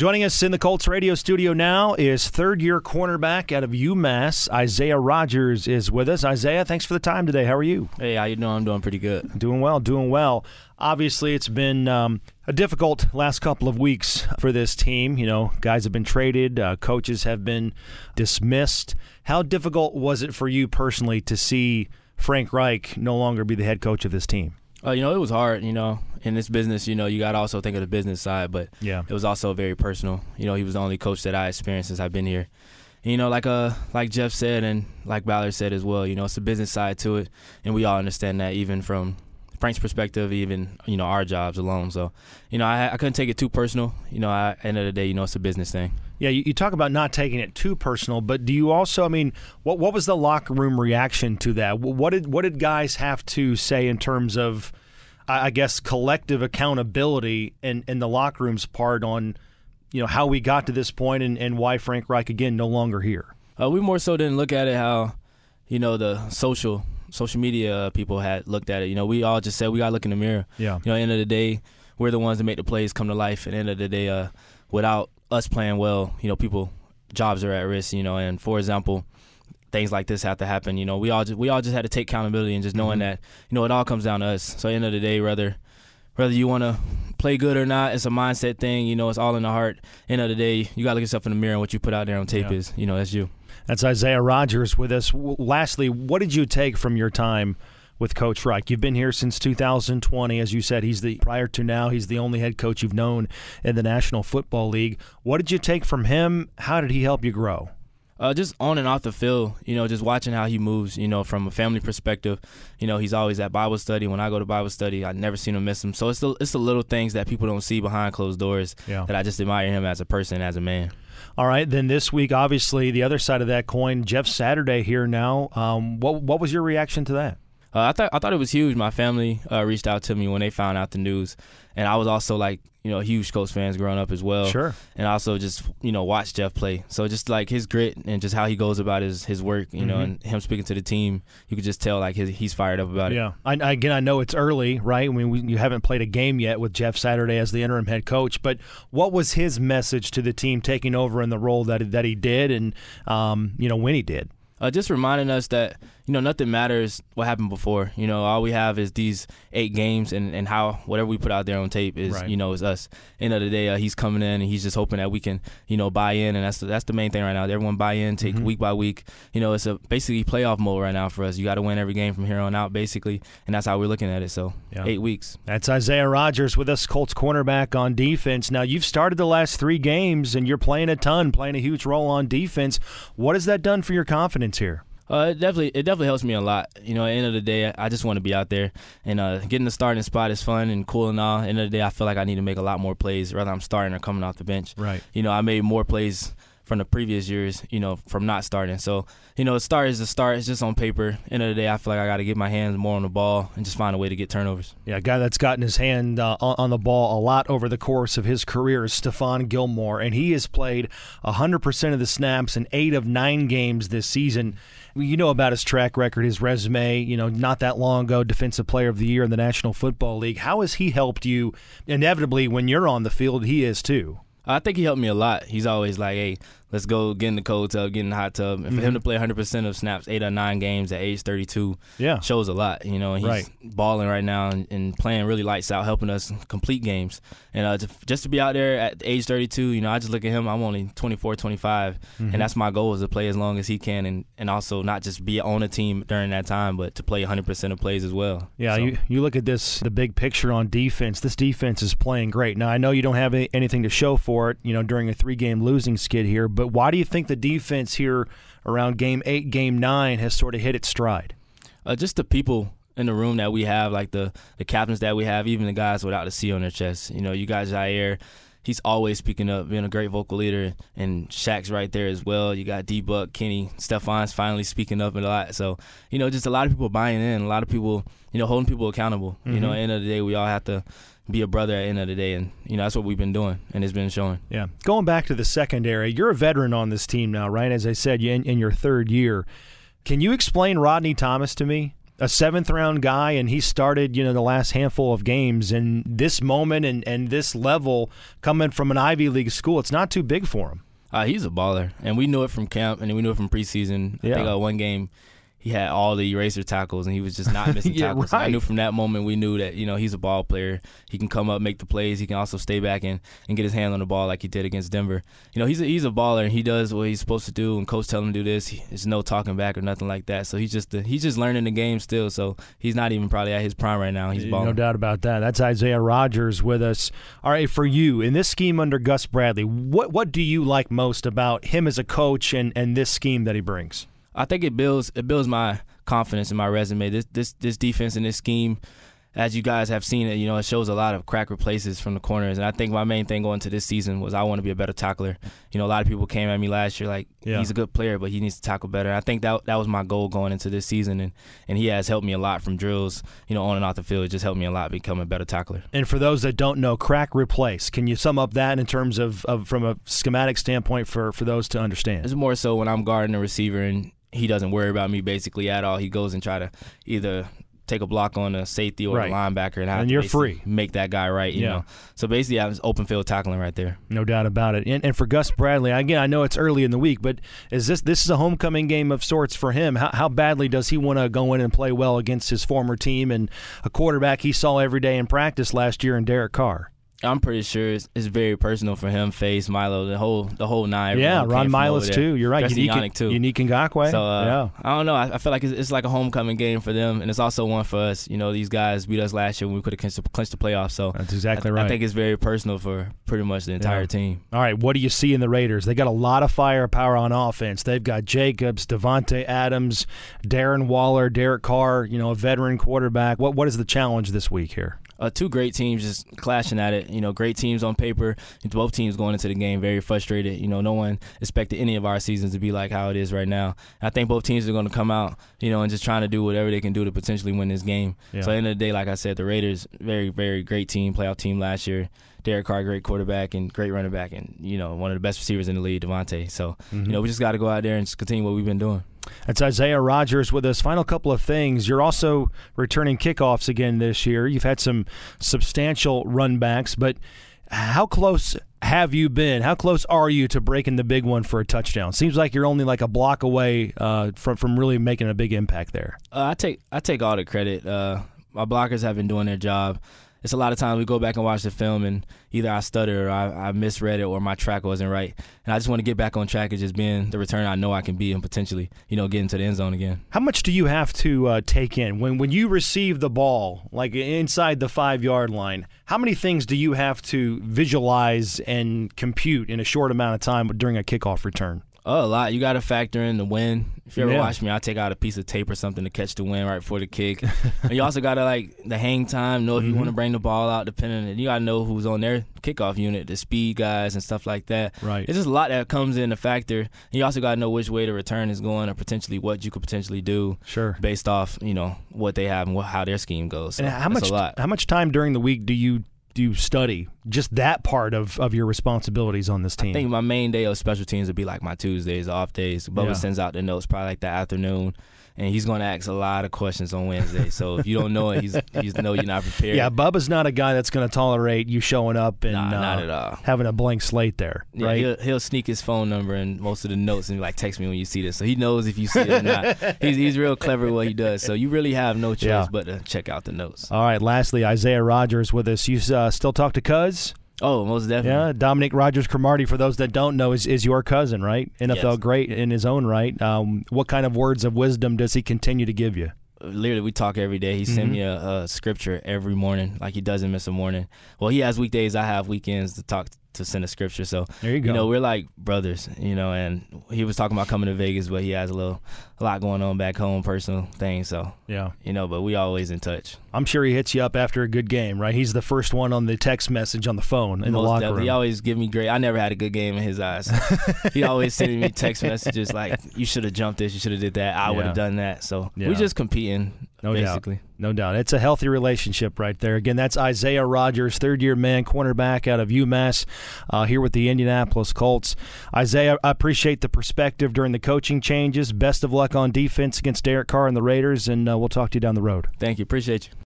Joining us in the Colts radio studio now is third year cornerback out of UMass. Isaiah Rodgers is with us. Isaiah, thanks for the time today. How are you? Hey, how you doing? I'm doing pretty good. Doing well, doing well. Obviously, it's been um, a difficult last couple of weeks for this team. You know, guys have been traded, uh, coaches have been dismissed. How difficult was it for you personally to see Frank Reich no longer be the head coach of this team? Uh, you know, it was hard. You know, in this business, you know, you got to also think of the business side, but yeah, it was also very personal. You know, he was the only coach that I experienced since I've been here. And, you know, like uh, like Jeff said, and like Ballard said as well. You know, it's the business side to it, and we all understand that, even from Frank's perspective, even you know our jobs alone. So, you know, I, I couldn't take it too personal. You know, I, at the end of the day, you know, it's a business thing. Yeah, you, you, talk about not taking it too personal, but do you also? I mean, what what was the locker room reaction to that? What did what did guys have to say in terms of? I guess collective accountability in, in the locker room's part on you know how we got to this point and, and why Frank Reich again no longer here. Uh, we more so didn't look at it how you know the social social media people had looked at it. You know, we all just said we got to look in the mirror. Yeah. You know, end of the day, we're the ones that make the plays come to life. The end of the day, uh, without us playing well, you know, people jobs are at risk. You know, and for example, things like this have to happen. You know, we all just, we all just had to take accountability and just knowing mm-hmm. that you know it all comes down to us. So end of the day, whether whether you want to play good or not, it's a mindset thing. You know, it's all in the heart. End of the day, you got to look yourself in the mirror and what you put out there on tape yeah. is, you know, that's you. That's Isaiah Rodgers with us. Lastly, what did you take from your time? with Coach Reich. You've been here since 2020. As you said, he's the prior to now, he's the only head coach you've known in the National Football League. What did you take from him? How did he help you grow? Uh, just on and off the field, you know, just watching how he moves, you know, from a family perspective. You know, he's always at Bible study. When I go to Bible study, I never seen him miss him. So it's the it's the little things that people don't see behind closed doors yeah. that I just admire him as a person, as a man. All right, then this week, obviously, the other side of that coin, Jeff Saturday here now. Um, what what was your reaction to that? Uh, I thought I thought it was huge. My family uh, reached out to me when they found out the news, and I was also like, you know, huge Colts fans growing up as well. Sure. And also just you know watch Jeff play. So just like his grit and just how he goes about his his work, you mm-hmm. know, and him speaking to the team, you could just tell like his, he's fired up about it. Yeah. I, again, I know it's early, right? I mean, we, you haven't played a game yet with Jeff Saturday as the interim head coach, but what was his message to the team taking over in the role that that he did, and um, you know when he did? uh, just reminding us that you know nothing matters what happened before. You know, all we have is these eight games, and, and how whatever we put out there on tape is right. you know is us. End of the day, uh, he's coming in, and he's just hoping that we can you know buy in, and that's the, that's the main thing right now. Everyone buy in, take mm-hmm. week by week. You know, it's a basically playoff mode right now for us. You got to win every game from here on out, basically, and that's how we're looking at it. So yeah. eight weeks. That's Isaiah Rodgers with us, Colts cornerback on defense. Now you've started the last three games, and you're playing a ton, playing a huge role on defense. What has that done for your confidence here? Uh, it definitely it definitely helps me a lot. You know, at the end of the day, I just want to be out there and uh, getting the starting spot is fun and cool and all. At the end of the day, I feel like I need to make a lot more plays, whether I'm starting or coming off the bench. Right. You know, I made more plays from the previous years, you know, from not starting. So, you know, a start is a start. It's just on paper. End of the day, I feel like I got to get my hands more on the ball and just find a way to get turnovers. Yeah, a guy that's gotten his hand uh, on the ball a lot over the course of his career is Stephon Gilmore, and he has played 100% of the snaps in eight of nine games this season. You know about his track record, his resume. You know, not that long ago, Defensive Player of the Year in the National Football League. How has he helped you? Inevitably, when you're on the field, he is too. I think he helped me a lot. He's always like, "Hey, let's go get in the cold tub, get in the hot tub." And for mm-hmm. him to play 100% of snaps, eight or nine games at age 32, yeah, shows a lot. You know, he's right. balling right now and, and, playing really lights out, helping us complete games. And uh, to, just to be out there at age 32, you know, I just look at him. I'm only 24, 25, mm-hmm. and that's my goal is to play as long as he can, and, and also not just be on a team during that time, but to play 100% of plays as well. Yeah, so. you you look at this the big picture on defense. This defense is playing great. Now I know you don't have anything to show for it, you know, during a three game losing skid here, but why do you think the defense here around game eight, game nine has sort of hit its stride? Uh, just the people in the room that we have, like the the captains that we have, even the guys without the C on their chest. You know, you guys Jaire, he's always speaking up, being a great vocal leader, and Shaq's right there as well. You got D Buck, Kenny, Stephon's finally speaking up a lot. So you know, just a lot of people buying in, a lot of people, you know, holding people accountable. Mm-hmm. You know, at the end of the day, we all have to be a brother at the end of the day. And, you know, that's what we've been doing, and it's been showing. Yeah. Going back to the secondary, you're a veteran on this team now, right? As I said, in, in your third year. Can you explain Rodney Thomas to me? A seventh round guy, and he started, you know, the last handful of games. And this moment and, and this level coming from an Ivy League school, it's not too big for him. Uh, he's a baller, and we knew it from camp, and we knew it from preseason. Yeah. I think uh, one game he had all the eraser tackles, and he was just not missing Yeah, tackles. And I knew from that moment we knew that you know he's a ball player. He can come up, make the plays. He can also stay back and, and get his hand on the ball like he did against Denver. You know he's a, he's a baller, and he does what he's supposed to do. And coach tell him to do this. He, there's no talking back or nothing like that. So he's just the, he's just learning the game still. So he's not even probably at his prime right now. He's balling. No doubt about that. That's Isaiah Rodgers with us. All right, for you in this scheme under Gus Bradley, what what do you like most about him as a coach and, and this scheme that he brings? I think it builds it builds my confidence in my resume. This this this defense and this scheme, as you guys have seen it, you know, it shows a lot of crack replaces from the corners. And I think my main thing going into this season was I want to be a better tackler. You know, a lot of people came at me last year like Yeah. he's a good player, but he needs to tackle better. I think that that was my goal going into this season, and and he has helped me a lot from drills, you know, on and off the field. It just helped me a lot become a better tackler. And for those that don't know, crack replace. Can you sum up that in terms of, of from a schematic standpoint for, for those to understand? It's more so when I'm guarding a receiver and he doesn't worry about me basically at all. He goes and try to either take a block on a safety or Right. the linebacker, and, And you're free. Make that guy right, you Yeah. know. So basically, I was open field tackling right there. No doubt about it. And, and for Gus Bradley, again, I know it's early in the week, but is this this is a homecoming game of sorts for him? How, how badly does he want to go in and play well against his former team and a quarterback he saw every day in practice last year in Derek Carr? I'm pretty sure it's, it's very personal for him, Face, Milo, the whole the whole nine. Yeah, Ron came from over Milas too. You're right. Unique, Yannick, too. Unique Ngakoue. So uh, yeah. I don't know. I, I feel like it's, it's like a homecoming game for them, and it's also one for us. You know, these guys beat us last year when we could have clinched, the- clinched the playoffs. So That's exactly I, right. I think it's very personal for pretty much the entire Yeah. team. All right, what do you see in the Raiders? They got a lot of firepower on offense. They've got Jacobs, Davante Adams, Darren Waller, Derek Carr, you know, a veteran quarterback. What what is the challenge this week here? Uh, two great teams just clashing at it. You know, great teams on paper. Both teams going into the game very frustrated. You know, no one expected any of our seasons to be like how it is right now. I think both teams are going to come out, you know, and just trying to do whatever they can do to potentially win this game. Yeah. So at the end of the day, like I said, the Raiders, very, very great team, playoff team last year. Derek Carr, great quarterback and great running back, and you know one of the best receivers in the league, Davante. So Mm-hmm. you know we just got to go out there and just continue what we've been doing. That's Isaiah Rodgers with us. Final couple of things. You're also returning kickoffs again this year. You've had some substantial runbacks, but how close have you been? How close are you to breaking the big one for a touchdown? Seems like you're only like a block away uh, from from really making a big impact there. Uh, I take I take all the credit. Uh, my blockers have been doing their job. It's a lot of times we go back and watch the film and either I stutter or I, I misread it or my track wasn't right. And I just want to get back on track and just being the return I know I can be and potentially, you know, get into the end zone again. How much do you have to uh, take in when when you receive the ball, like inside the five yard line? How many things do you have to visualize and compute in a short amount of time during a kickoff return? Oh, a lot. You got to factor in the wind. If you ever Yeah. watch me, I take out a piece of tape or something to catch the wind right before the kick. and you also got to like the hang time. Know if you want to mm-hmm. bring the ball out, depending. And you got to know who's on their kickoff unit, the speed guys and stuff like that. Right. It's just a lot that comes in a factor. And you also got to know which way the return is going, or potentially what you could potentially do Sure. based off you know what they have and what, how their scheme goes. So And how much A lot. how much time during the week do you do you study just that part of, of your responsibilities on this team? I think my main day of special teams would be like my Tuesdays, off days. Bubba Yeah. sends out the notes probably like the afternoon, and he's going to ask a lot of questions on Wednesday. so if you don't know it, he's he's know you're not prepared. yeah, Bubba's not a guy that's going to tolerate you showing up and Nah, uh, not at all. having a blank slate there, Yeah, right? he'll, he'll sneak his phone number and most of the notes and like text me when you see this, so he knows if you see it or not. he's he's real clever at what he does, so you really have no choice Yeah. but to check out the notes. All right, lastly, Isaiah Rodgers with us. You uh, still talk to Cuz? Oh, most definitely. Yeah, Dominique Rodgers Cromartie, for those that don't know, is, is your cousin, right? NFL Yes. great in his own right. Um, what kind of words of wisdom does he continue to give you? literally we talk every day. He send Mhm. me a, a scripture every morning, like he doesn't miss a morning. Well, he has weekdays. I have weekends to talk to send a scripture. So There you go. you know we're like brothers. You know, and he was talking about coming to Vegas, but he has a little a lot going on back home, personal things. So yeah. you know, but we always in touch. I'm sure he hits you up after a good game, right? He's the first one on the text message on the phone in the locker definitely. room. He always give me great. I never had a good game in his eyes. he always sending me text messages like, "You should have jumped this. You should have did that. I would have done that." So Yeah. we just competing, No doubt. No doubt. It's a healthy relationship right there. Again, that's Isaiah Rodgers, third year man, cornerback out of UMass, uh, here with the Indianapolis Colts. Isaiah, I appreciate the perspective during the coaching changes. Best of luck on defense against Derek Carr and the Raiders, and uh, we'll talk to you down the road. Thank you. Appreciate you.